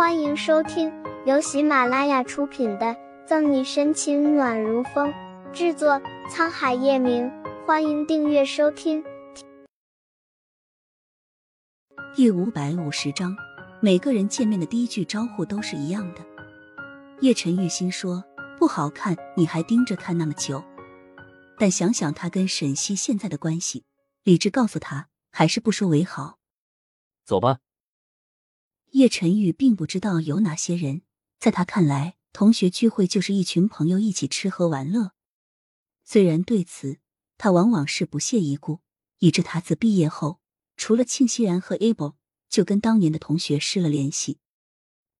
欢迎收听由喜马拉雅出品的《赠你深情暖如风》，制作沧海夜明。欢迎订阅收听。第五百五十章，每个人见面的第一句招呼都是一样的。叶晨玉心说：“不好看，你还盯着看那么久。”但想想他跟沈西现在的关系，理智告诉他，还是不说为好。走吧。叶晨玉并不知道有哪些人，在他看来，同学聚会就是一群朋友一起吃喝玩乐。虽然对此他往往是不屑一顾，以致他自毕业后，除了庆熙然和 Able，就跟当年的同学失了联系。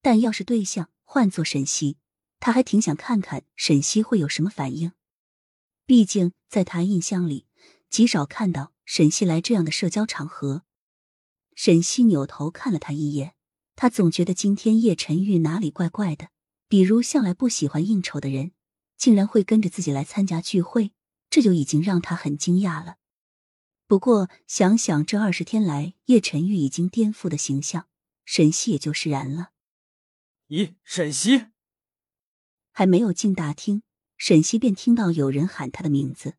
但要是对象换做沈西，他还挺想看看沈西会有什么反应。毕竟在他印象里，极少看到沈西来这样的社交场合。沈西扭头看了他一眼。他总觉得今天叶晨玉哪里怪怪的，比如向来不喜欢应酬的人，竟然会跟着自己来参加聚会，这就已经让他很惊讶了。不过想想这二十天来叶晨玉已经颠覆的形象，沈西也就释然了。咦，沈西还没有进大厅，沈西便听到有人喊他的名字，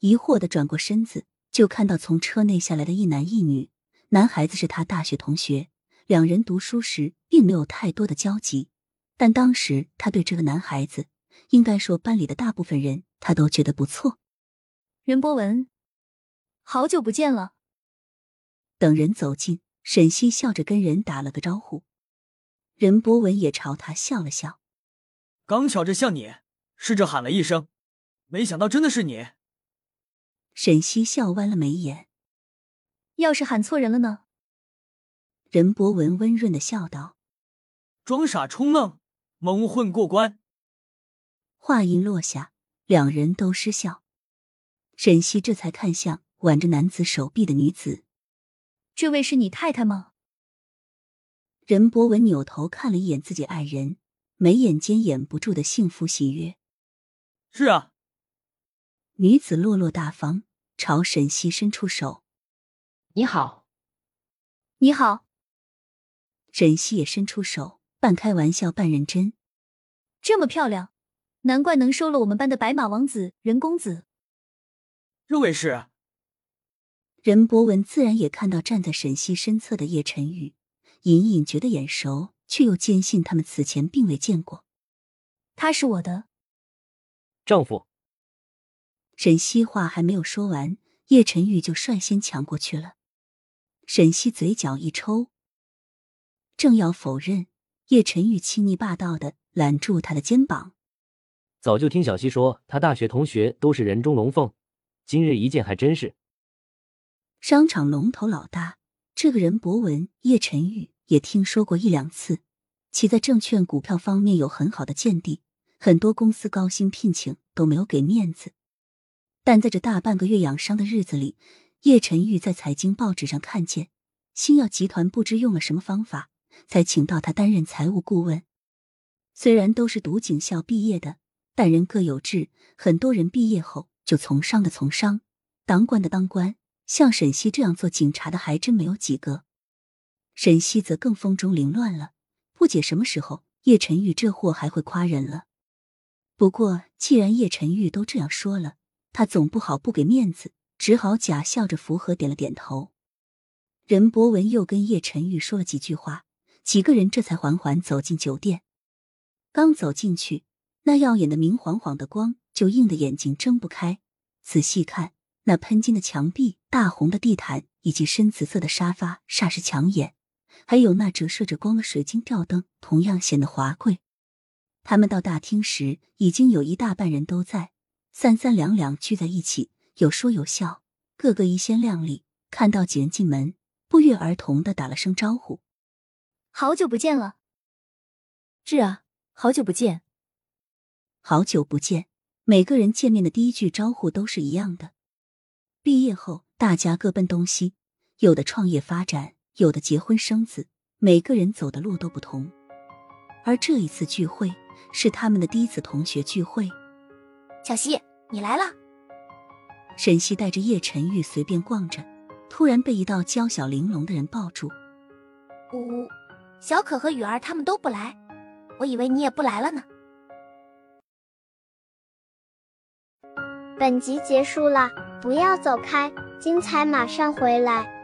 疑惑的转过身子，就看到从车内下来的一男一女，男孩子是他大学同学。两人读书时并没有太多的交集，但当时他对这个男孩子，应该说班里的大部分人，他都觉得不错。任博文，好久不见了。等人走近，沈西笑着跟人打了个招呼，任博文也朝他笑了笑。刚巧这像你，试着喊了一声，没想到真的是你。沈西笑弯了眉眼。要是喊错人了呢？任博文温润的笑道：“装傻充愣，蒙混过关。”话音落下，两人都失笑。沈西这才看向挽着男子手臂的女子：“这位是你太太吗？”任博文扭头看了一眼自己爱人，眉眼间掩不住的幸福喜悦。“是啊。”女子落落大方，朝沈西伸出手：“你好，你好。”沈西也伸出手，半开玩笑半认真。这么漂亮，难怪能收了我们班的白马王子任公子。这位是任博文，自然也看到站在沈西身侧的叶晨宇，隐隐觉得眼熟，却又坚信他们此前并未见过。他是我的丈夫。沈西话还没有说完，叶晨宇就率先抢过去了。沈西嘴角一抽。正要否认，叶晨玉亲昵霸道的揽住他的肩膀。早就听小西说，他大学同学都是人中龙凤，今日一见还真是。商场龙头老大，这个人博文叶晨玉也听说过一两次，其在证券股票方面有很好的见地，很多公司高薪聘请都没有给面子。但在这大半个月养伤的日子里，叶晨玉在财经报纸上看见星耀集团不知用了什么方法。才请到他担任财务顾问。虽然都是读警校毕业的，但人各有志。很多人毕业后就从商的从商，当官的当官。像沈西这样做警察的还真没有几个。沈西则更风中凌乱了，不解什么时候叶晨玉这货还会夸人了。不过既然叶晨玉都这样说了，他总不好不给面子，只好假笑着附和，点了点头。任博文又跟叶晨玉说了几句话。几个人这才缓缓走进酒店。刚走进去，那耀眼的明晃晃的光就映得眼睛睁不开。仔细看，那喷金的墙壁、大红的地毯以及深紫色的沙发，煞是抢眼。还有那折射着光的水晶吊灯，同样显得华贵。他们到大厅时，已经有一大半人都在，三三两两聚在一起，有说有笑，个个衣鲜亮丽。看到几人进门，不约而同的打了声招呼。好久不见了，是啊，好久不见，好久不见。每个人见面的第一句招呼都是一样的。毕业后，大家各奔东西，有的创业发展，有的结婚生子，每个人走的路都不同。而这一次聚会是他们的第一次同学聚会。小西，你来了。沈西带着叶晨玉随便逛着，突然被一道娇小玲珑的人抱住。呜。小可和雨儿他们都不来，我以为你也不来了呢。本集结束了，不要走开，精彩马上回来。